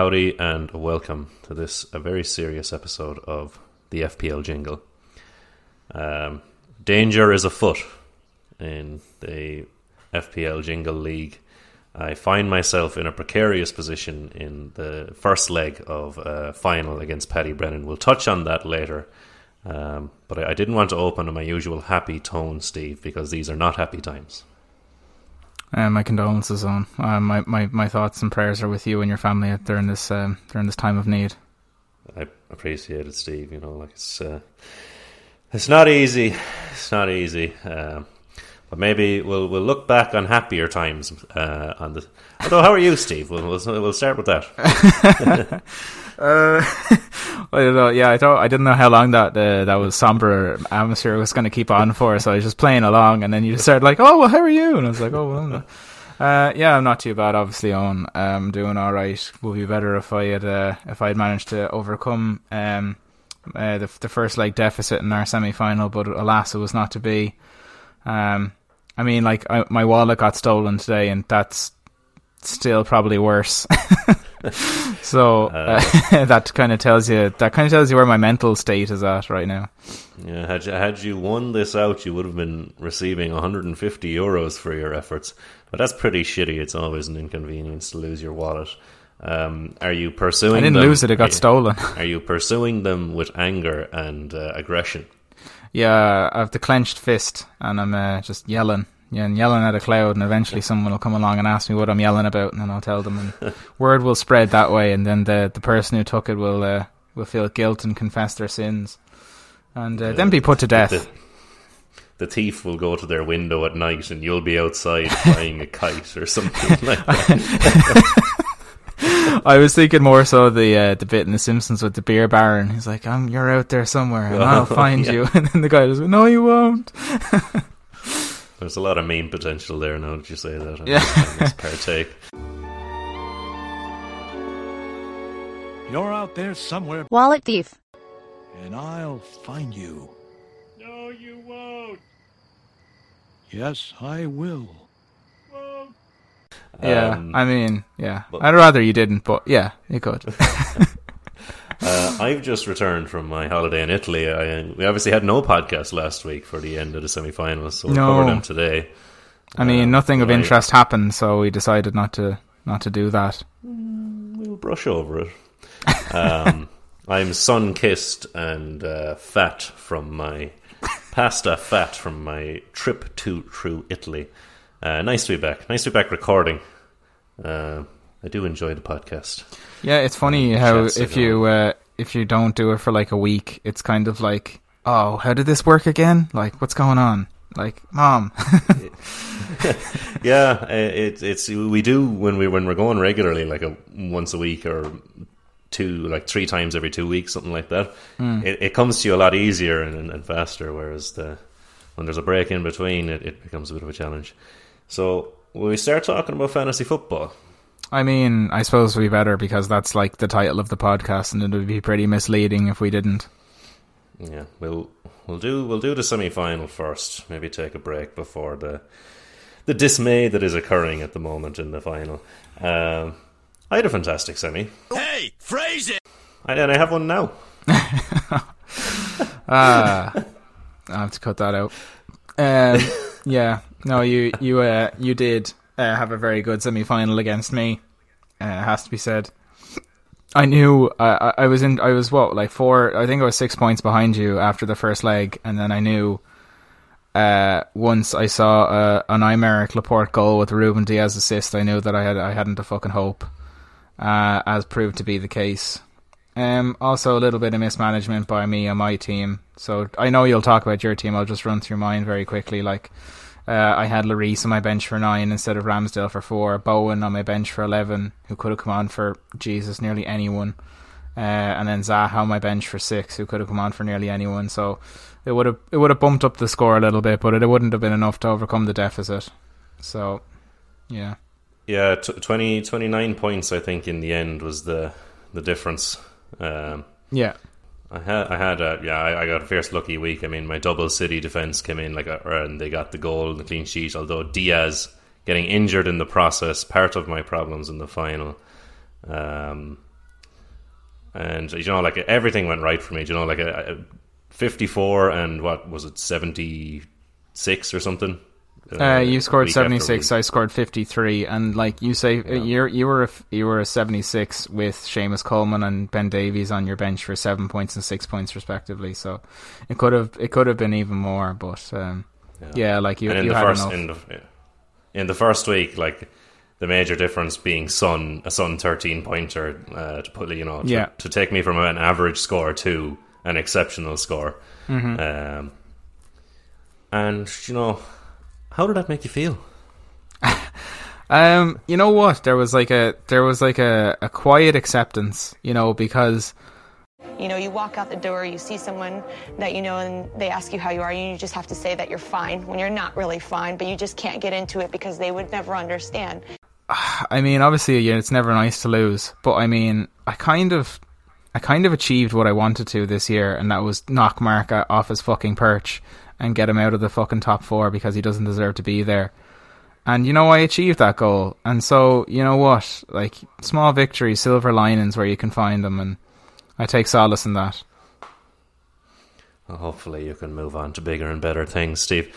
Howdy and welcome to this a very serious episode of the FPL Jingle. Um, danger is afoot in the FPL Jingle League. I find myself in a precarious position in the first leg of a final against Paddy Brennan. We'll touch on that later. Um, but I, I didn't want to open on my usual happy tone, Steve, because these are not happy times. Uh, my condolences on uh, my, my my thoughts and prayers are with you and your family during this um, during this time of need. I appreciate it, Steve. You know, like it's uh, it's not easy. It's not easy. Um, but maybe we'll we'll look back on happier times uh, on the. Although, how are you, Steve? We'll we'll, we'll start with that. Uh, I don't know. Yeah, I don't. I didn't know how long that uh, that was somber atmosphere was going to keep on for. So I was just playing along, and then you just started like, "Oh, well, how are you?" And I was like, "Oh, well." Uh, yeah, I'm not too bad. Obviously, on um, doing all right. Would be better if I had uh, if I had managed to overcome um, uh, the the first leg deficit in our semi final, but alas, it was not to be. Um, I mean, like I, my wallet got stolen today, and that's still probably worse. so uh, uh, that kind of tells you that kind of tells you where my mental state is at right now. Yeah, had you, had you won this out, you would have been receiving 150 euros for your efforts. But that's pretty shitty. It's always an inconvenience to lose your wallet. Um, are you pursuing? I didn't them, lose it; it got are you, stolen. Are you pursuing them with anger and uh, aggression? Yeah, I have the clenched fist, and I'm uh, just yelling yeah, and yelling at a cloud, and eventually someone will come along and ask me what I'm yelling about, and then I'll tell them, and word will spread that way, and then the the person who took it will uh, will feel guilt and confess their sins, and uh, then be put to death. The, the, thief will go to their window at night, and you'll be outside flying a kite or something like that. I was thinking more so the uh, the bit in The Simpsons with the beer baron. He's like, "I'm you're out there somewhere, and I'll find yeah. you." And then the guy goes, "No, you won't." There's a lot of meme potential there now that you say that. I'm Yeah. partake. You're out there somewhere. Wallet thief. And I'll find you. No, you won't. Yes, I will. Yeah, um, I mean, yeah. I'd rather you didn't, but yeah, you could. Uh, I've just returned from my holiday in Italy. I, we obviously had no podcast last week for the end of the semi-finals, so we'll no. cover them today. I mean, um, nothing of interest happened, so we decided not to not to do that. Mm, we'll brush over it. Um, I'm sun-kissed and uh, fat from my pasta fat from my trip to through Italy. Uh, nice to be back. Nice to be back recording. Uh, I do enjoy the podcast. Yeah, it's funny um, how if you uh, if you don't do it for like a week, it's kind of like, oh, how did this work again? Like, what's going on? Like, mom. yeah, it, it's we do when we when we're going regularly, like a once a week or two, like three times every two weeks, something like that. Mm. It, it, comes to you a lot easier and, and faster. Whereas the when there's a break in between, it, it becomes a bit of a challenge. So when we start talking about fantasy football, I mean, I suppose we better because that's like the title of the podcast, and it would be pretty misleading if we didn't. Yeah, we'll we'll do we'll do the semi final first. Maybe take a break before the the dismay that is occurring at the moment in the final. Um, I had a fantastic semi. Hey, phrase it. I, and I have one now. Ah, uh, I have to cut that out. Um, yeah, no, you you uh, you did uh, have a very good semi final against me. Uh, has to be said. I knew uh, I was in. I was what like four. I think I was six points behind you after the first leg, and then I knew. Uh, once I saw uh, an Aymeric Laporte goal with Ruben Dias assist, I knew that I had I hadn't a fucking hope. Uh, as proved to be the case. Um, also a little bit of mismanagement by me and my team. So I know you'll talk about your team. I'll just run through mine very quickly. Like uh, I had Lloris on my bench for nine instead of Ramsdale for four. Bowen on my bench for eleven, who could have come on for Jesus nearly anyone. Uh, and then Zaha on my bench for six, who could have come on for nearly anyone. So it would have it would have bumped up the score a little bit, but it, wouldn't have been enough to overcome the deficit. So, yeah, yeah, t- 20, 29 points I think in the end was the the difference. Um, yeah, I had, I had, a, yeah, I, I, got a fierce lucky week. I mean, my double City defense came in like, a, and they got the goal and the clean sheet. Although Dias getting injured in the process, part of my problems in the final. Um, and you know, like everything went right for me. You know, like a, a fifty-four and what was it, seventy-six or something. Uh, you scored seventy six. I scored fifty three, and like you say, uh you're you were a, you were a seventy six with Seamus Coleman and Ben Davies on your bench for seven points and six points respectively. So it could have it could have been even more, but um, yeah. like you and in you the had first enough. in the in the first week, like the major difference being Son a Son thirteen pointer uh, to put you know to, Yeah. to take me from an average score to an exceptional score. Mm-hmm. Um, and you know, how did that make you feel? Um, you know what? There was like a there was like a, a quiet acceptance, you know, because You know, you walk out the door, you see someone that you know, and they ask you how you are, and you just have to say that you're fine when you're not really fine, but you just can't get into it because they would never understand. I mean, obviously, yeah, it's never nice to lose, but I mean, I kind of, I kind of achieved what I wanted to this year, and that was knock Mark off his fucking perch and get him out of the fucking top four because he doesn't deserve to be there. And you know, I achieved that goal, and so you know what? Like small victories, silver linings where you can find them, and I take solace in that. Well, hopefully, you can move on to bigger and better things, Steve.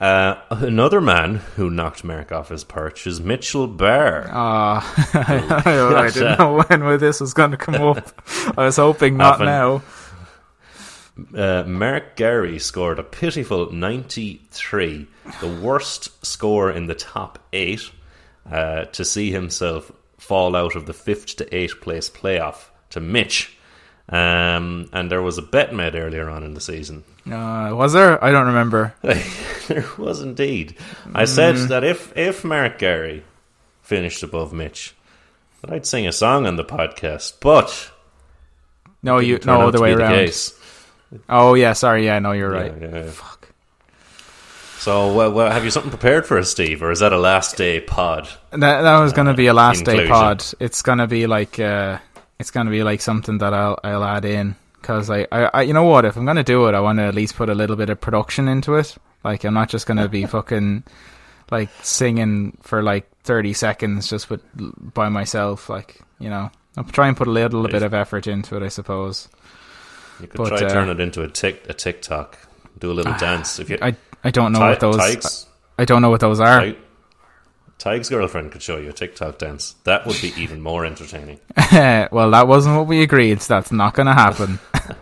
Uh, another man who knocked Merrick off his perch is Mitchell Barr. Ah, I didn't know when this was going to come up. I was hoping not Haven't- now. Uh, Mark Gary scored a pitiful 93, the worst score in the top eight, uh, to see himself fall out of the fifth to eighth place playoff to Mitch. Um, and there was a bet made earlier on in the season. Uh, was there? I don't remember. there was indeed. I said that if, if Mark Gary finished above Mitch, that I'd sing a song on the podcast, but No, you no other way around. case. Oh yeah, sorry. Yeah, no, you're right. Yeah, yeah. Fuck. So, well, well, have you something prepared for us, Steve, or is that a last day pod? That that was going to be a last day pod. It's going to be like uh, it's going to be like something that I'll I'll add in because I, I I you know what if I'm going to do it I want to at least put a little bit of production into it. Like I'm not just going to be fucking like singing for like 30 seconds just with by myself. Like you know I'll try and put a little bit of effort into it. I suppose. You could But, try uh, turn it into a tick a TikTok. Do a little dance. If you I I don't know Ty- what those Tyke's, I don't know what those are. Ty- Tyke's girlfriend could show you a TikTok dance. That would be even more entertaining. well, that wasn't what we agreed. So that's not going to happen.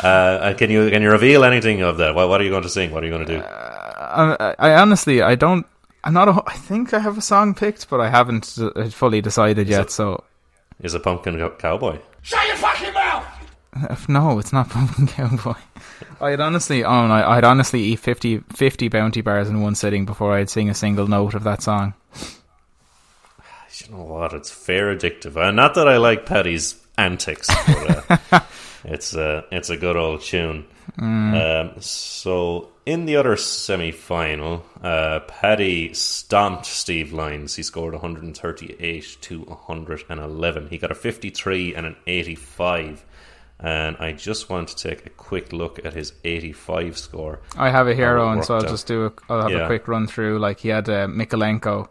Uh, can you can you reveal anything of that? What, what are you going to sing? What are you going to do? I, I honestly, I don't. I'm not. A, I think I have a song picked, but I haven't uh, fully decided yet. So, Is a pumpkin co- cowboy? if, no, it's not Pumpkin Cowboy. I'd honestly, oh, no, I'd honestly eat 50, 50 bounty bars in one sitting before I'd sing a single note of that song. You know what? It's fair addictive. Uh, not that I like Paddy's antics, but uh, it's uh, it's a good old tune. Um, so in the other semi final, uh, Paddy stomped Steve Lyons. He scored 138 to 111. He got a 53 and an 85. And I just want to take a quick look at his 85 score. I have it here, How it Owen, so I'll out. just do a, I'll have Yeah. a quick run through. Like, he had uh, Mykolenko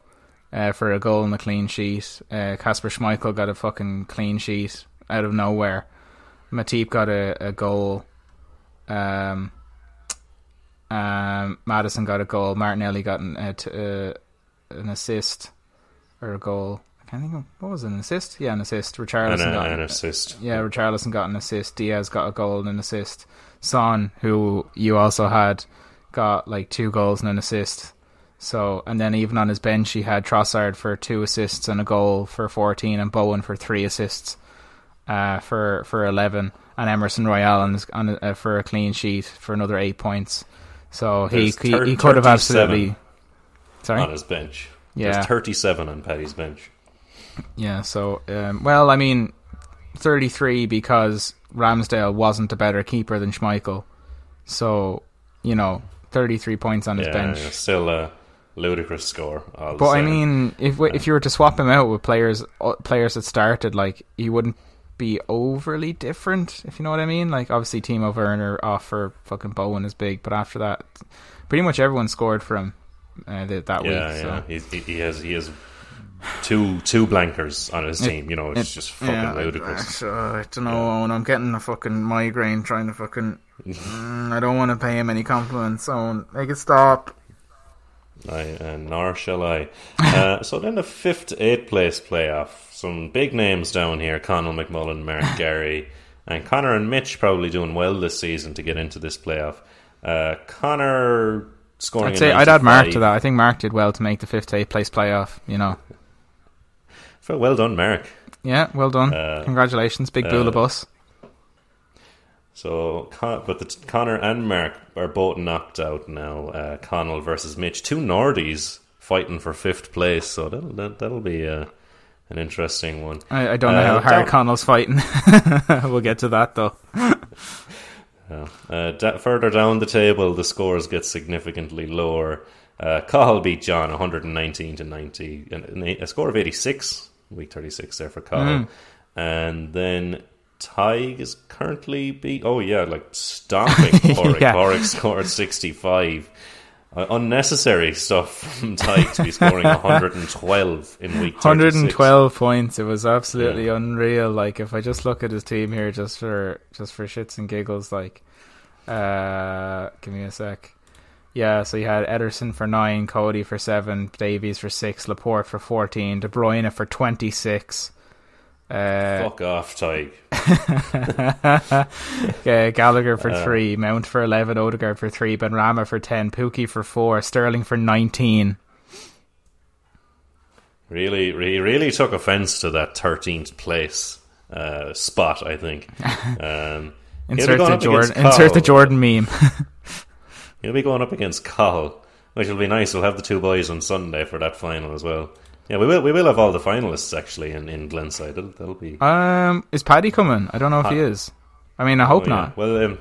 uh, for a goal and a clean sheet. Uh, Schmeichel got a fucking clean sheet out of nowhere. Matip got a, a goal. Um, um, Maddison got a goal. Martinelli got an, uh, t- uh, an assist or a goal. I can't think of what was it, an assist. Yeah, an assist. Richarlison a, got an assist. yeah, Richarlison got an assist. Diaz got a goal and an assist. Son, who you also had, got like two goals and an assist. So, and then even on his bench, he had Trossard for two assists and a goal for 14, and Bowen for three assists uh, for for 11, and Emerson Royal on, on uh, for a clean sheet for another eight points. So he he, he could have absolutely. Sorry. on his bench. Yeah. There's 37 on Paddy's bench. Yeah, so um, well, I mean, thirty-three because Ramsdale wasn't a better keeper than Schmeichel, so you know, thirty-three points on his Yeah, bench. yeah, still a ludicrous score. the But I mean, if we- if you were to swap him out with players uh, players that started, like he wouldn't be overly different, if you know what I mean. Like obviously, Timo Werner off for fucking Bowen is big, but after that, pretty much everyone scored for him uh, th- that yeah, week. yeah, So he, he has he has two two blankers on his team. You know, it's It- just fucking yeah, ludicrous. I, uh, I don't know, Owen. I'm getting a fucking migraine trying to fucking. Mm, I don't want to pay him any compliments, Owen. Make it stop. I, and nor shall I. Uh, so then the fifth to eighth place playoff. Some big names down here: Connell McMullen, Mark Gary, and Connor and Mitch probably doing well this season to get into this playoff. Uh, Connor scoring. I'd say I'd add Mark to that. I think Mark did well to make the fifth to eighth place playoff. You know. So well done, Mark. Yeah, well done. Uh, Congratulations, big uh, Bula bus. So, Con- but the Connor and Mark are both knocked out now. Uh, Connell versus Mitch, two Nordies fighting for fifth place. So that'll that, that'll be uh, an interesting one. I, I don't know uh, how hard down- Connell's fighting. we'll get to that though. Uh, da- further down the table, the scores get significantly lower. Uh, Cahill beat John 119 to 90, and and a score of 86, week 36 there for Cahill. And then Tig is currently beat. Oh yeah, like stomping Corrick. Yeah. Corrick scored 65. Uh, unnecessary stuff from Tig to be scoring 112 in week 36. 112 points. It was absolutely Yeah. unreal. Like if I just look at his team here, just for just for shits and giggles, like, uh, give me a sec. Yeah, so you had Ederson for nine, Coady for seven, Davies for six, Laporte for fourteen, De Bruyne for twenty six. Uh, Fuck off, Tig. uh, Gallagher for three, Mount for eleven, Odegaard for three, Benrahma for ten, Pukki for four, Sterling for nineteen. Really, he really took offence to that 13th place uh, spot, I think. Um, Insert the Jordan. Insert the Jordan meme. He'll be going up against Cahill, which will be nice. We'll have the two boys on Sunday for that final as well. Yeah, we will. We will have all the finalists actually in, in Glenside. That'll, that'll be. Um, is Paddy coming? I don't know if he is. I mean, I hope oh, yeah. not. Well, um,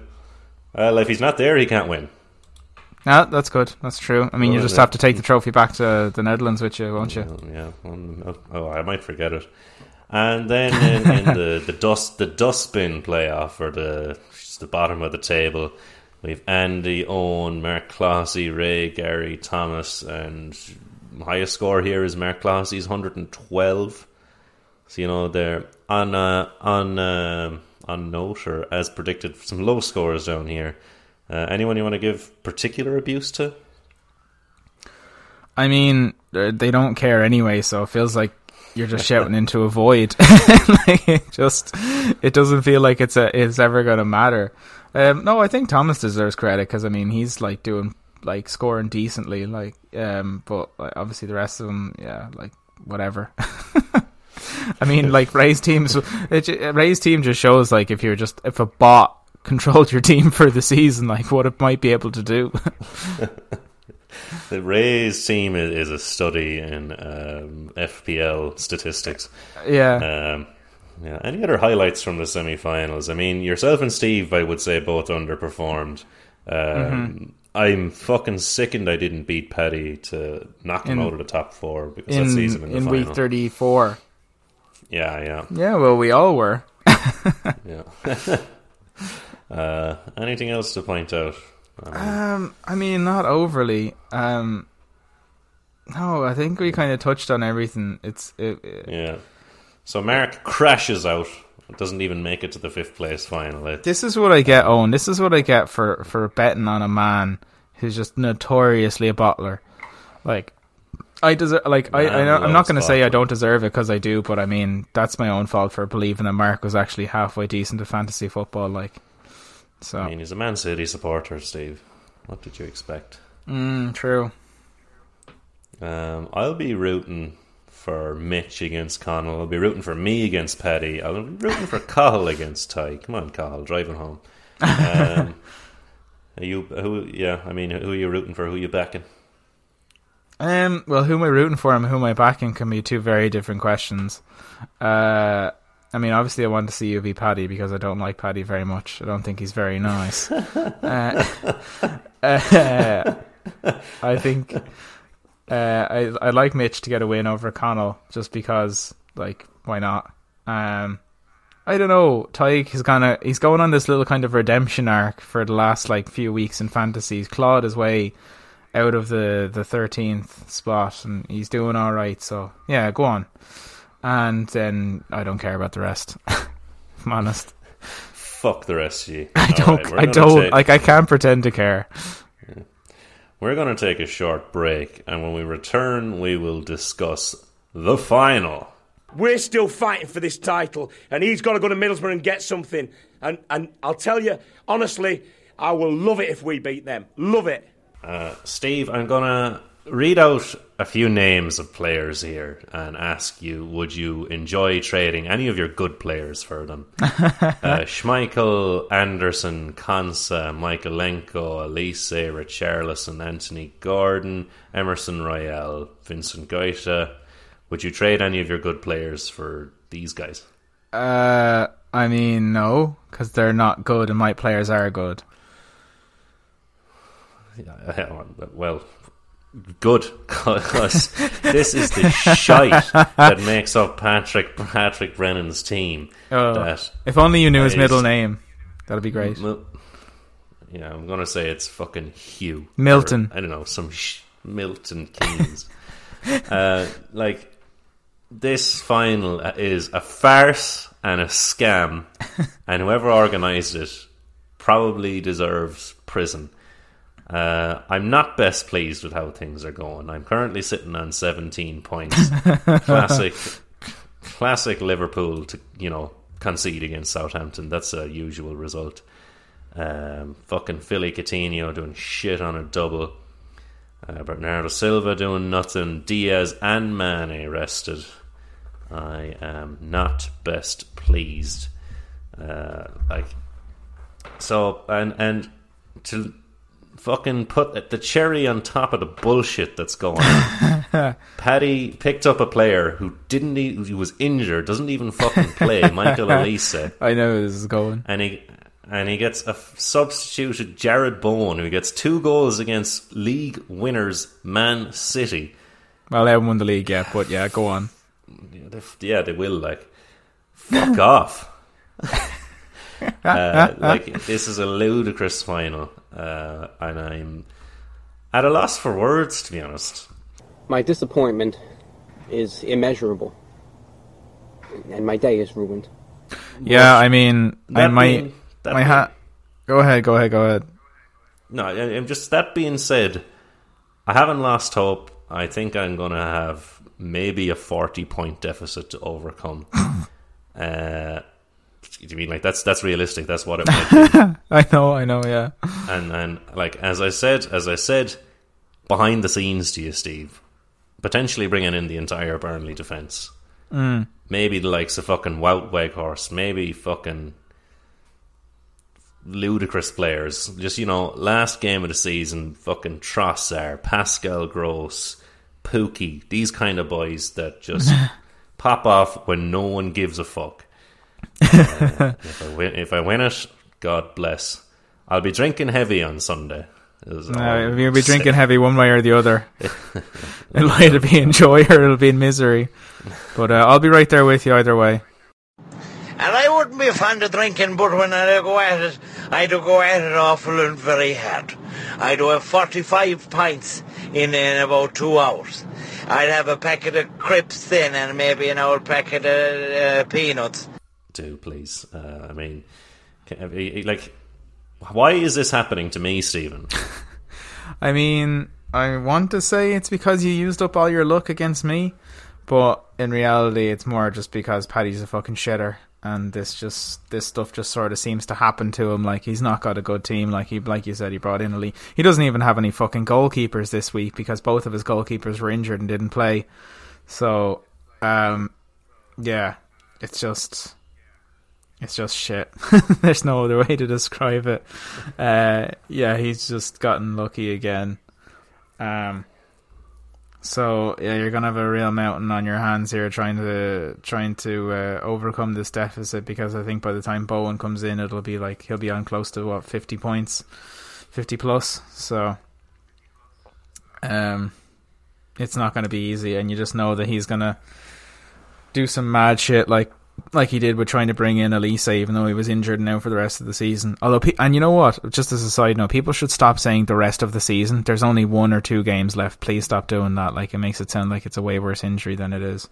well, if he's not there, he can't win. No, that's good. That's true. I mean, you just yeah. have to take the trophy back to the Netherlands with you, won't you? Yeah. Oh, I might forget it. And then in, in the the dust the dustbin playoff or the just the bottom of the table, we've Andy, Owen, Mark Clossy, Ray, Gary, Thomas, and highest score here is Mark Clossy's hundred and twelve. So you know they're on uh, on um on note or as predicted some low scores down here. Uh, anyone you want to give particular abuse to? I mean, uh, they don't care anyway, so it feels like you're just shouting into a void. like, it just, it doesn't feel like it's a, it's ever going to matter. Um, no, I think Thomas deserves credit because I mean he's like doing like scoring decently, like um, but like, obviously the rest of them, yeah, like whatever. I mean, like Ray's teams, it, Ray's team just shows like if you're just if a bot controlled your team for the season, like what it might be able to do. The Rays team is, is a study in um, FPL statistics. yeah. Um, yeah. Any other highlights from the semi-finals? I mean, yourself and Steve, I would say, both underperformed. Um, Mm-hmm. I'm fucking sickened I didn't beat Paddy to knock him In- out of the top four because in that him in the in week 34. Yeah, yeah, Yeah, well, we all were. yeah. uh, anything else to point out? Um, I mean, not overly. Um, no, I think we kind of touched on everything. It's it, it- Yeah. So Mark crashes out. Doesn't even make it to the fifth place final. This is what I get, Owen. This is what I get for for betting on a man who's just notoriously a bottler. Like, I deserve. Like, I, i know i'm not going to say I don't deserve it because I do, but I mean that's my own fault for believing that Mark was actually halfway decent at fantasy football. Like, so I mean, he's a Man City supporter, Steve. What did you expect? mm, true. Um, I'll be rooting for Mitch against Connell. I'll be rooting for me against Paddy. I'll be rooting for Cahill against Ty. Come on, Cahill, driving home. Um, are you who? Yeah, I mean, who are you rooting for? Who are you backing? Um, well, who am I rooting for and who am I backing can be two very different questions. Uh, I mean, obviously, I want to see you be Paddy because I don't like Paddy very much. I don't think he's very nice. uh, uh, I think uh, I I like Mitch to get a win over Connell just because, like, why not? Um, I don't know. Tyke is kind of he's going on this little kind of redemption arc for the last like few weeks in fantasy. He's clawed his way out of the the thirteenth spot, and he's doing all right. So yeah, go on. And then I don't care about the rest. I'm honest. Fuck the rest of you. I don't. right, I don't. take- like I can't pretend to care. We're going to take a short break, and when we return, we will discuss the final. We're still fighting for this title, and he's got to go to Middlesbrough and get something. And and I'll tell you honestly, I will love it if we beat them. Love it. Uh, Steve, I'm going to read out a few names of players here and ask you would you enjoy trading any of your good players for them? uh, Schmeichel, Anderson, Konsa, Mykolenko, Olise, Richarlison, Anthony Gordon, Emerson Royal, Vincent Goita. Would you trade any of your good players for these guys? Uh, I mean, no, because they're not good, and my players are good. Yeah, well, good, because this is the shite that makes up Patrick Patrick Brennan's team. Oh, that if only you knew his is- middle name, that'd be great. Mil- yeah, I'm gonna say it's fucking Hugh Milton. Or, I don't know some sh- Milton Keynes. uh, like this final is a farce and a scam, and whoever organised it probably deserves prison. Uh, I'm not best pleased with how things are going. I'm currently sitting on 17 points. classic, classic Liverpool to you know concede against Southampton. That's a usual result. Um, fucking Philly Coutinho doing shit on a double. Uh, Bernardo Silva doing nothing. Diaz and Mane rested. I am not best pleased. Uh, like so, and and to fucking put the cherry on top of the bullshit that's going on. Paddy picked up a player who didn't e- who was injured, doesn't even fucking play, Michael Olise, I know this is going. and he and he gets a f- substituted Jarrod Bowen, who gets two goals against league winners Man City. Well, they haven't won the league yet, but yeah, go on. Yeah, they, yeah, they will like fuck off. uh, like this is a ludicrous final, uh, and I'm at a loss for words to be honest. My disappointment is immeasurable. And my day is ruined. Yeah, I mean, I might. being- that my hat. Go ahead. Go ahead. Go ahead. No, I- I'm just that being said, I haven't lost hope. I think I'm going to have maybe a 40 point deficit to overcome. uh, do you mean like that's that's realistic? That's what it might be. I know. I know. Yeah. and and like as I said, as I said, behind the scenes to you, Steve, potentially bringing in the entire Burnley defense. Mm. Maybe the likes of fucking Wout Weghorst, maybe fucking ludicrous players. Just you know, last game of the season, fucking Trossard, Pascal Gross, Pukki, these kind of boys that just pop off when no one gives a fuck. If I win, if I win it, God bless. I'll be drinking heavy on Sunday. is all I'm you'll be drinking heavy one way or the other. it'll either be in joy or it'll be in misery. But uh, I'll be right there with you either way. And I wouldn't be fond of drinking, but when I go at it, I do go at it awful and very hard. I do have 45 pints in, in about two hours. I'd have a packet of crisps then and maybe an old packet of uh, peanuts. Do, please. Uh, I mean, like, why is this happening to me, Stephen? I mean, I want to say it's because you used up all your luck against me, but in reality, it's more just because Paddy's a fucking shitter, and this just this stuff just sort of seems to happen to him. Like he's not got a good team. Like he, like you said, he brought in a league. He doesn't even have any fucking goalkeepers this week because both of his goalkeepers were injured and didn't play. So, um, yeah, it's just. It's just shit. There's no other way to describe it. Uh, yeah, he's just gotten lucky again. Um, so yeah, you're gonna have a real mountain on your hands here, trying to trying to uh, overcome this deficit. Because I think by the time Bowen comes in, it'll be like he'll be on close to what fifty points, fifty plus. So, um, it's not gonna be easy, and you just know that he's gonna do some mad shit like like he did with trying to bring in Olise, even though he was injured now for the rest of the season. Although, and you know what? Just as a side note, people should stop saying the rest of the season. There's only one or two games left. Please stop doing that. Like it makes it sound like it's a way worse injury than it is.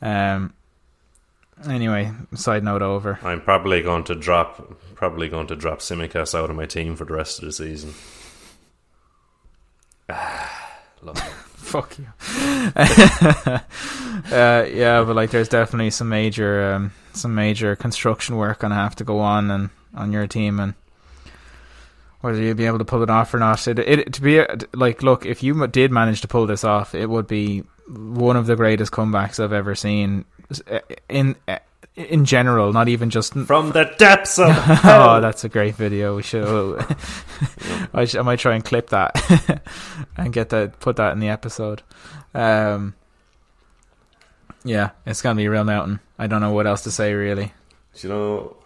Um. Anyway, side note over. I'm probably going to drop probably going to drop Simicast out of my team for the rest of the season. Love it. Fuck you. uh, yeah, but like, there's definitely some major, um, some major construction work gonna have to go on and on your team, and whether you'll be able to pull it off or not. It, it to be like, look, if you did manage to pull this off, it would be one of the greatest comebacks I've ever seen in in general, not even just from the depths of. oh, that's a great video. We should. I, should I might try and clip that and get that, put that in the episode. Um, yeah, it's gonna be a real mountain. I don't know what else to say really. You know,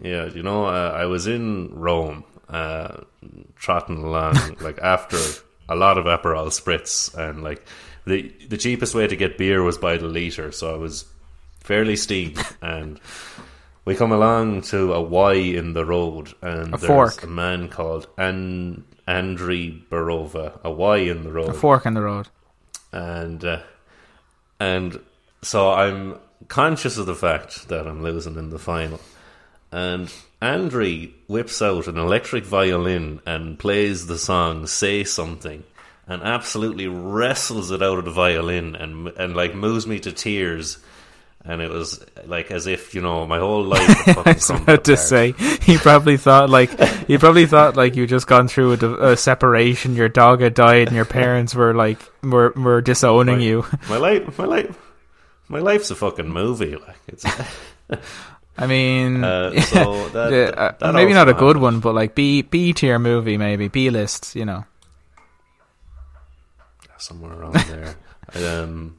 yeah, you know, uh, I was in Rome, uh, trotting along like after a lot of Aperol spritz, and like the the cheapest way to get beer was by the liter, so I was fairly steep, and we come along to a Y in the road, and A there's fork. a man called An- Andriy Barova, a Y in the road, A fork in the road. and uh, and so I'm conscious of the fact that I'm losing in the final, and Andriy whips out an electric violin and plays the song "Say Something." And absolutely wrestles it out of the violin and and like moves me to tears, and it was like as if you know my whole life. I was about to say he probably thought like he probably thought like you just gone through a, a separation. Your dog had died, and your parents were like were were disowning you. My life, my life, my life's a fucking movie. Like it's. I mean, Uh, so that- yeah, that- uh, that maybe not a good happened. one, but like B B tier movie, maybe B list. You know, somewhere around there. um,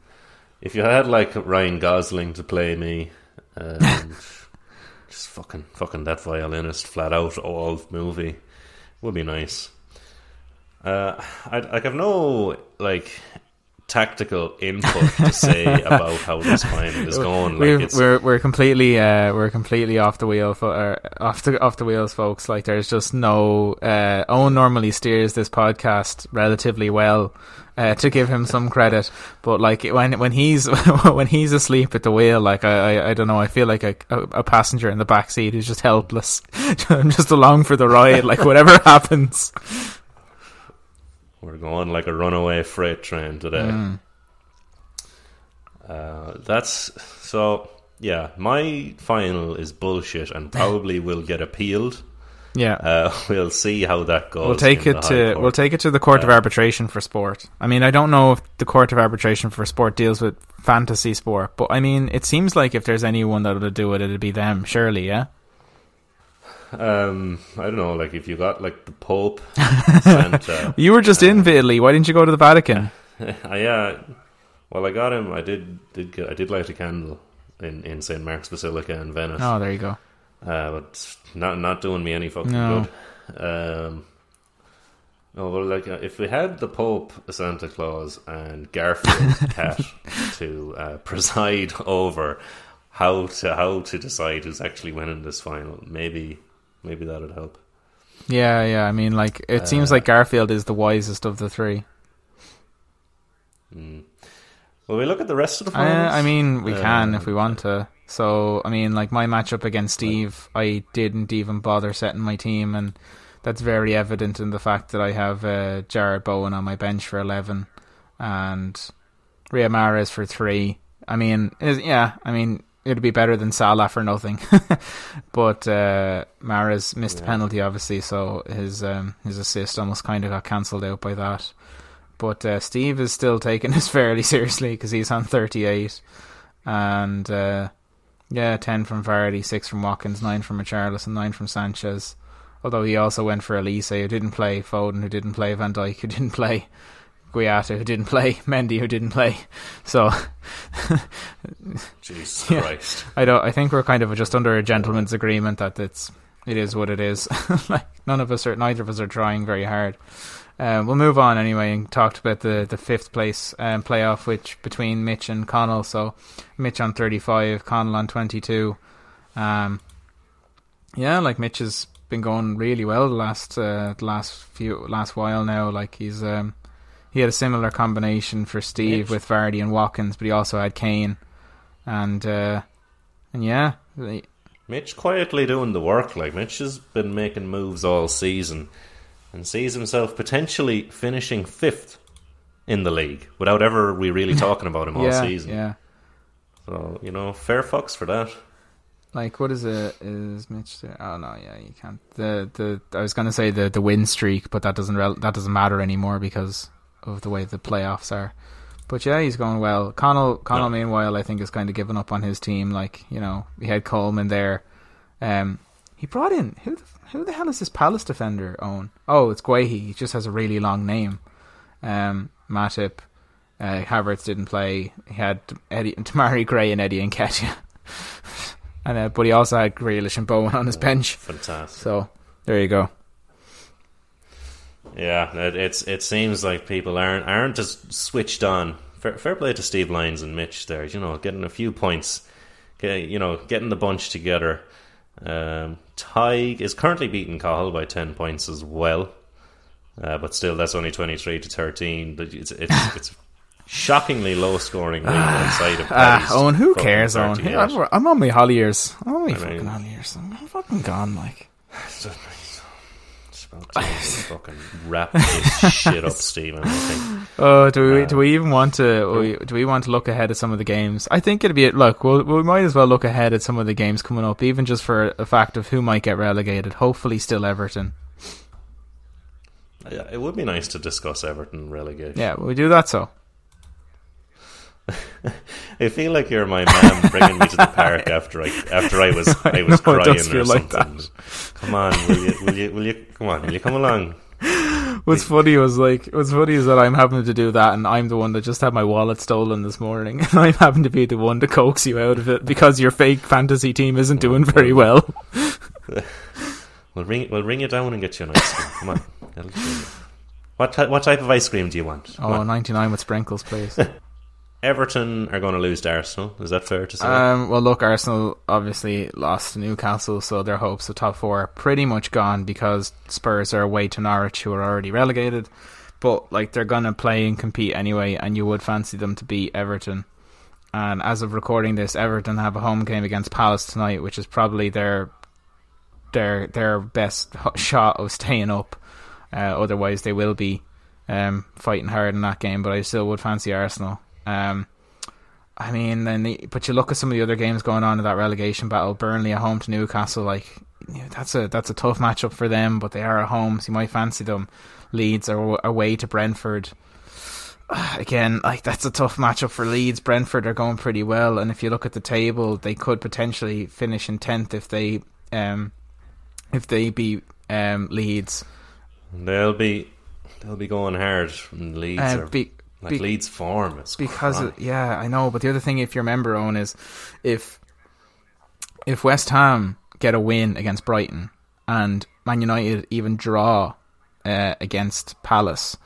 if you had like Ryan Gosling to play me, um, just fucking fucking that violinist flat out all movie would be nice. Uh, I like have no like tactical input to say about how this final is going. Like it's we're we're completely uh, we're completely off the wheel fo- uh, off the off the wheels, folks. Like there's just no. Uh, Owen normally steers this podcast relatively well. Uh, to give him some credit, but like when when he's when he's asleep at the wheel, like I I, I don't know, I feel like a, a, a passenger in the back seat who's just helpless. I'm just along for the ride, like whatever happens. We're going like a runaway freight train today. Mm. Uh, that's so. Yeah, my final is bullshit and probably will get appealed. Yeah. Uh, we'll see how that goes. We'll take it to Court. we'll take it to the court of Uh, arbitration for sport. I mean, I don't know if the court of arbitration for sport deals with fantasy sport, but I mean, it seems like if there's anyone that would do it, it'd be them. Surely, yeah. Um, I don't know, like if you got like the Pope, Santa. You were just in Italy. Why didn't you go to the Vatican? I, yeah, well, I got him. I did did get, I did light a candle in in Saint Mark's Basilica in Venice. Oh, there you go. Uh, but not not doing me any fucking No. good. Um, no, well, like uh, if we had the Pope, Santa Claus, and Garfield cat to uh, preside over how to how to decide who's actually winning this final, maybe maybe that'd help. Yeah, yeah. I mean, like it seems Uh, like Garfield is the wisest of the three. Mm. Well, we look at the rest of the I, finals. I mean, we can Uh, if we want to. So, I mean, like my matchup against Steve, I didn't even bother setting my team, and that's very evident in the fact that I have uh, Jarrod Bowen on my bench for eleven, and Riyad Mahrez for three. I mean, is, yeah, I mean, it'd be better than Salah for nothing, but uh, Mahrez missed a Yeah. penalty, obviously, so his um, his assist almost kind of got cancelled out by that. But uh, Steve is still taking this fairly seriously because he's on 38. And uh, yeah, 10 from Vardy, 6 from Watkins, 9 from Richarlison, 9 from Sanchez. Although he also went for Olise, who didn't play, Foden, who didn't play, Van Dijk, who didn't play, Guiata, who didn't play, Mendy, who didn't play. So Jesus Yeah. Christ. I don't. I think we're kind of just under a gentleman's agreement that it's it is what it is. like none of us are, neither of us are trying very hard. Uh, we'll move on anyway and talked about the, the fifth place um, playoff, which between Mitch and Connell. So Mitch on thirty five, Connell on twenty two. Um, yeah, like Mitch has been going really well the last uh, the last few last while now. Like he's um, he had a similar combination for Steve with Vardy and Watkins, but he also had Kane, and uh, and yeah, Mitch quietly doing the work. Like Mitch has been making moves all season, and sees himself potentially finishing fifth in the league without ever we really talking about him all yeah, season. yeah. So you know, fair fucks for that. Like what is it? Is Mitch? There? Oh no, yeah, you can't. The the I was gonna say the the win streak, but that doesn't that doesn't matter anymore because of the way the playoffs are. But yeah, he's going well. Connell Connell, Yeah. meanwhile, I think has kind of given up on his team. Like you know, he had Coleman there. Um, he brought in who the, who the hell is this Palace defender? Owen? Oh, it's Guehi. He just has a really long name. Um, Matip, uh, Havertz didn't play. He had Eddie, Demarai Gray and Eddie Nketiah. and uh, but he also had Grealish and Bowen on his bench. Fantastic. So there you go. Yeah, it, it's it seems like people aren't aren't just switched on. Fair, fair play to Steve Lyons and Mitch there. You know, getting a few points, you know, getting the bunch together. Um, Tig is currently beating Cahill by ten points as well, uh, but still that's only twenty three to thirteen. But it's it's, it's shockingly low scoring league outside of Ah, Paddy's Owen, who cares, Owen? 38. I'm, I'm on my Holly years. I'm on my I fucking mean- Holly years. I'm fucking gone. Like Just about to fucking wrap this shit up, Stephen. I think. Oh, do we Uh, do we even want to we, do we want to look ahead at some of the games? I think it'd be look. We'll, we might as well look ahead at some of the games coming up, even just for a fact of who might get relegated. Hopefully, still Everton. Yeah, it would be nice to discuss Everton relegation. Yeah, we do that. So I feel like you're my man bringing me to the park after I after I was I was know, crying or feel like something. Come on, will you will you will you come on, will you come along? what's funny was like what's funny is that I'm having to do that, and I'm the one that just had my wallet stolen this morning, and I'm having to be the one to coax you out of it because your fake fantasy team isn't doing very well. We'll ring we'll ring you down and get you an ice cream. Come on. That'll do you. What what type of ice cream do you want? Come Oh, on. 99 with sprinkles, please. Everton are going to lose to Arsenal. Is that fair to say? Um, well, look, Arsenal obviously lost to Newcastle, so their hopes of top four are pretty much gone because Spurs are away to Norwich, who are already relegated. But like they're gonna play and compete anyway, and you would fancy them to beat Everton. And as of recording this, Everton have a home game against Palace tonight, which is probably their their their best shot of staying up. Uh, otherwise, they will be um, fighting hard in that game. But I still would fancy Arsenal. Um, I mean, then the, but you look at some of the other games going on in that relegation battle. Burnley at home to Newcastle, like yeah, that's a that's a tough matchup for them, but they are at home, so you might fancy them. Leeds are away to Brentford. Again, like that's a tough matchup for Leeds. Brentford are going pretty well, and if you look at the table, they could potentially finish in tenth if they um if they beat um Leeds. they'll be they'll be going hard. from Leeds Uh, are be- like be- Leeds form. It's because it, yeah, I know. But the other thing, if you remember, Owen, is if if West Ham get a win against Brighton and Man United even draw uh, against Palace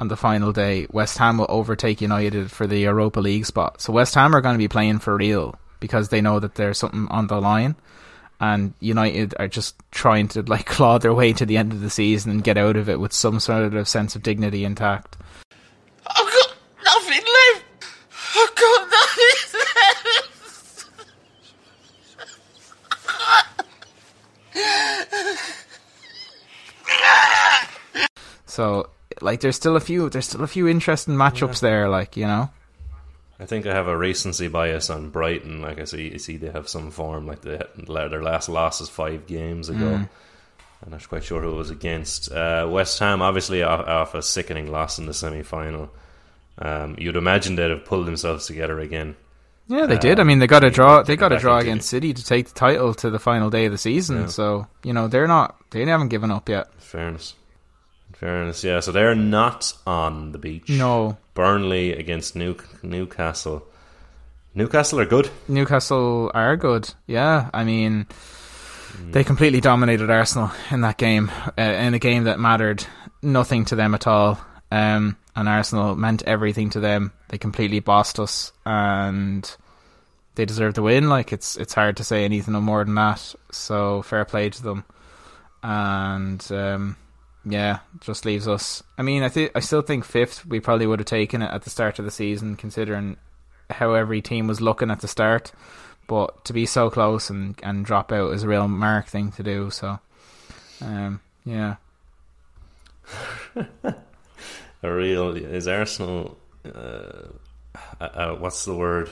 on the final day, West Ham will overtake United for the Europa League spot. So West Ham are going to be playing for real because they know that there's something on the line. And United are just trying to like claw their way to the end of the season and get out of it with some sort of sense of dignity intact. I've got nothing left. I've got nothing left. So like there's still a few there's still a few interesting matchups there, like, you know. I think I have a recency bias on Brighton. Like I see, I see they have some form. Like they, their last loss is five games ago. Mm. I'm not quite sure who it was against. Uh, West Ham, obviously, off, off a sickening loss in the semi final. Um, you'd imagine they'd have pulled themselves together again. Yeah, they Uh, did. I mean, they got a draw. They got a draw into against City to take the title to the final day of the season. Yeah. So you know they're not. They haven't given up yet. Fairness. Fairness, yeah. So they're not on the beach. No, Burnley against New, Newcastle. Newcastle are good. Newcastle are good. Yeah, I mean, they completely dominated Arsenal in that game, uh, in a game that mattered nothing to them at all. Um, and Arsenal meant everything to them. They completely bossed us, and they deserve the win. Like it's it's hard to say anything no more than that. So fair play to them, and um, yeah, just leaves us. I mean, I think I still think fifth. We probably would have taken it at the start of the season, considering how every team was looking at the start. But to be so close and, and drop out is a real mark thing to do. So, um, yeah. a real is Arsenal. Uh, uh, what's the word?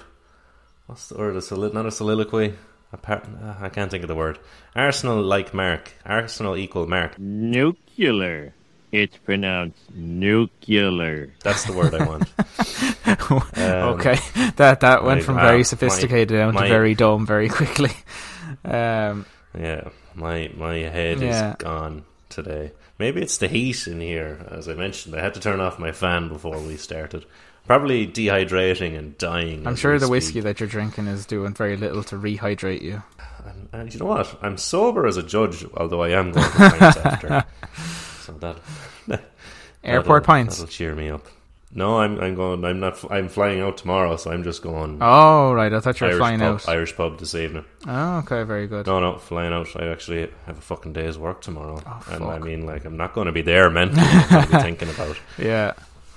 What's the word? A solid, not a soliloquy. A uh, I can't think of the word. Arsenal like Mark. Arsenal equal Mark. Nuclear. It's pronounced nuclear. That's the word I want. Um, okay, that that went my- from very sophisticated my- down my- to very dumb very quickly. Um, Yeah, my my head Yeah. is gone today. Maybe it's the heat in here. As I mentioned, I had to turn off my fan before we started. Probably dehydrating and dying. I'm sure the whiskey that you're drinking is doing very little to rehydrate you. And, and uh, you know what? I'm sober as a judge, although I am going to pints after. So that Airport that'll- pints. That'll cheer me up. No, I'm I'm going. I'm not. I'm flying out tomorrow, so I'm just going. Oh right, I thought you were Irish flying pub, out. Irish pub this evening. Oh okay, very good. No, no, flying out. I actually have a fucking day's work tomorrow, oh, and I Oh, mean, like, I'm not going to be there mentally. I'm be thinking about Yeah.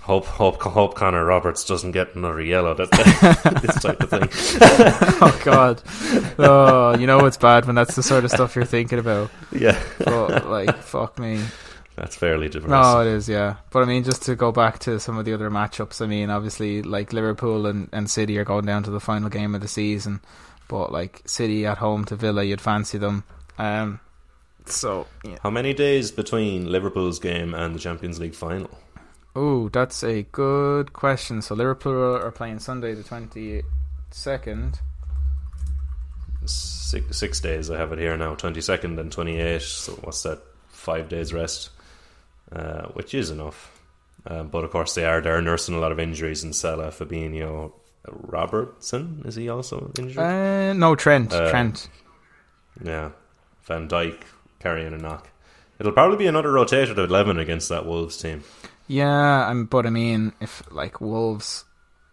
Hope, hope, hope Connor Roberts doesn't get another yellow. That this type of thing. oh god. Oh, you know it's bad when that's the sort of stuff you're thinking about. Yeah, But like, fuck me. that's fairly diverse. No, it is, yeah. But I mean, just to go back to some of the other matchups, I mean, obviously, like Liverpool and, and City are going down to the final game of the season. But like City at home to Villa, you'd fancy them. Um, so yeah. How many days between Liverpool's game and the Champions League final? Oh, that's a good question. So Liverpool are playing Sunday the twenty second. Six, six days. I have it here now. Twenty second and twenty eighth. So what's that? Five days rest, uh, which is enough. Um, but of course, they are they're nursing a lot of injuries in Salah, Fabinho, Robertson. Is he also injured? Uh, no, Trent. Uh, Trent. Yeah, Van Dijk carrying a knock. It'll probably be another rotated eleven against that Wolves team. Yeah, um, but I mean, if like Wolves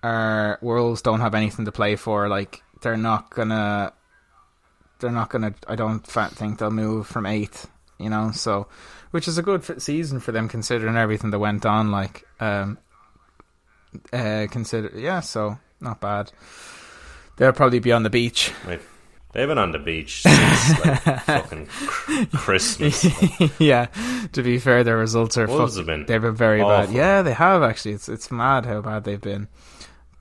are Wolves don't have anything to play for, like they're not gonna, they're not gonna. I don't think they'll move from eighth. You know, so which is a good season for them considering everything that went on. Like, um, uh, consider yeah, so not bad. They'll probably be on the beach. Like, they've been on the beach since like fucking Christmas. yeah. To be fair, their results are Wolves fuck- have been they've been very awful. bad. Yeah, they have actually. It's it's mad how bad they've been.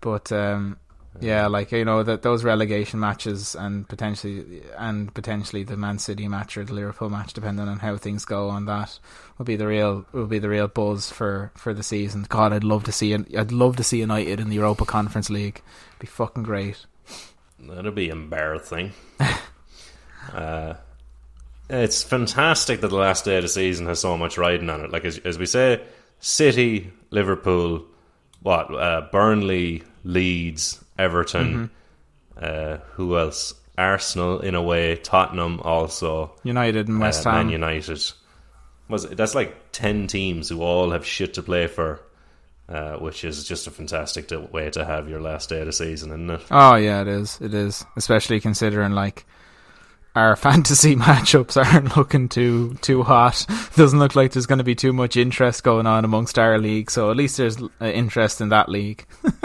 But um, yeah, like you know that those relegation matches and potentially and potentially the Man City match or the Liverpool match, depending on how things go on that, will be the real will be the real buzz for for the season. God, I'd love to see I'd love to see United in the Europa Conference League. be fucking great. That'll be embarrassing. uh, it's fantastic that the last day of the season has so much riding on it. Like as, as we say, City, Liverpool, what uh, Burnley, Leeds, Everton. Uh, who else? Arsenal, in a way. Tottenham also. United and West uh, Ham. Man United. Was it, that's like ten teams who all have shit to play for, uh, which is just a fantastic way to have your last day of the season, isn't it? Oh yeah, it is. It is, especially considering like our fantasy matchups aren't looking too too hot. Doesn't look like there's going to be too much interest going on amongst our league. So at least there's uh, interest in that league.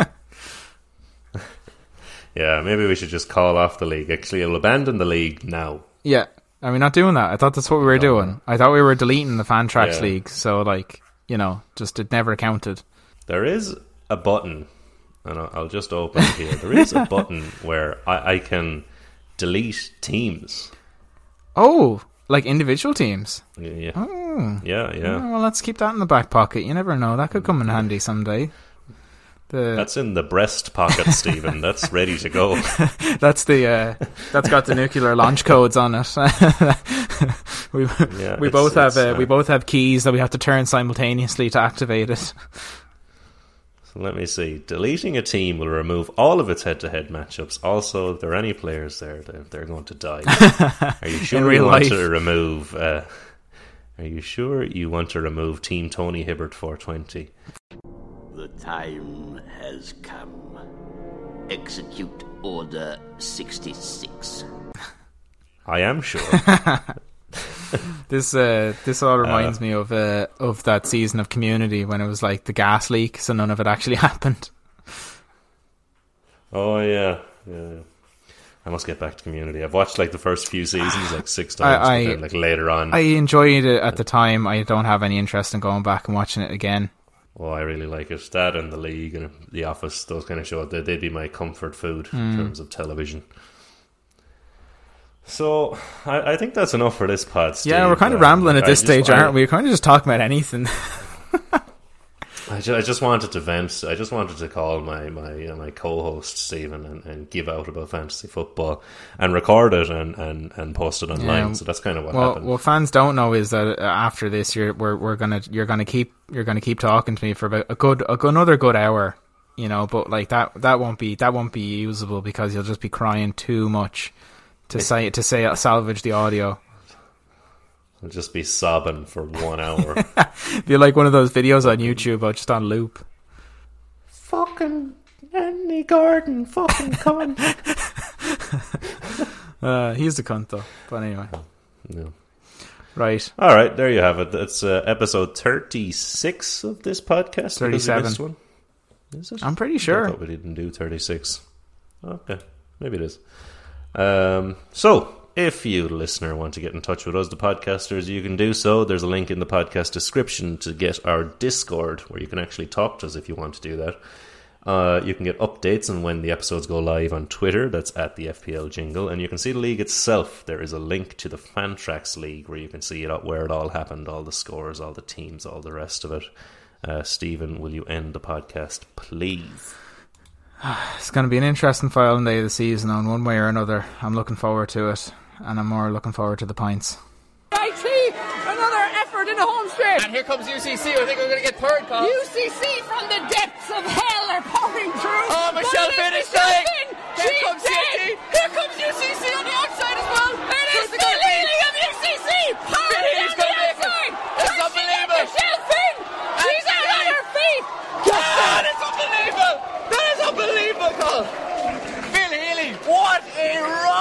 Yeah, maybe we should just call off the league. Actually, we'll abandon the league now. yeah, are we not doing that? I thought that's what we were doing. I thought we were deleting the Fantrax Yeah. league. So like you know, just it never counted. There is a button, and I'll, just open it here. There is a button where I, I can delete teams. Oh, like individual teams. Yeah, Oh. yeah, yeah. Oh, well, let's keep that in the back pocket. You never know. That could come in handy someday. The That's in the breast pocket, Stephen. That's ready to go. That's the uh, that's got the nuclear launch codes on it. we Yeah, we both have uh, uh, we both have keys that we have to turn simultaneously to activate it. So let me see. Deleting a team will remove all of its head-to-head matchups. Also, if there are any players there, they're, they're going to die. Are you sure you real want life. to remove uh, Are you sure you want to remove Team Tony Hibbert 420? The time has come. Execute Order 66. I am sure. This uh, this all reminds me of uh, of that season of Community when it was like the gas leak, so none of it actually happened. oh yeah, yeah. yeah. I must get back to Community. I've watched like the first few seasons like six times, I- but then like later on, I enjoyed it at the time. I don't have any interest in going back and watching it again. oh, I really like it. That and the League and The Office, those kind of shows, they, they'd be my comfort food in Mm. terms of television. So I, I think that's enough for this part. Steve. Yeah, we're kind of Um, rambling at this just- stage, I- aren't we? We're kind of just talking about anything. I just, I just wanted to vent. I just wanted to call my my uh, my co-host Stephen and, and give out about fantasy football and record it and, and, and post it online. Yeah. So that's kind of what well, happened. what fans don't know is that uh, after this, you're we're we're gonna you're gonna keep you're gonna keep talking to me for about a good a, good- another good hour, you know. But like that that won't be that won't be usable because you'll just be crying too much to say to say salvage the audio. I'll just be sobbing for one hour. Be like one of those videos on YouTube, but just on loop. fucking Andy Gordon, fucking cunt. Uh, he's the cunt though. But anyway, Yeah. right. All right, there you have it. That's uh, episode thirty-six of this podcast. 37. one. Is it? I'm pretty I sure. thought we didn't do thirty-six. Okay, maybe it is. Um, so, if you, listener, want to get in touch with us, the podcasters, you can do so. There's a link in the podcast description to get our Discord, where you can actually talk to us if you want to do that. Uh, you can get updates on when the episodes go live on Twitter. That's at the FPL Jingle, and you can see the league itself. There is a link to the Fantrax League where you can see it where it all happened, all the scores, all the teams, all the rest of it. Uh, Stephen, will you end the podcast, please? It's going to be an interesting final day of the season, on one way or another. I'm looking forward to it, and I'm more looking forward to the pints. I see another effort in the home stretch, And here comes UCC. I think we're going to get third. Call. UCC from the depths of hell are pouring through. Oh, Michelle finished dying. Here comes did. UCC. Here comes UCC on the outside as well. It Who's is the leading of UCC. Powering down the outside. It's unbelievable. Michelle Finn. She's out on her feet. Come. Run.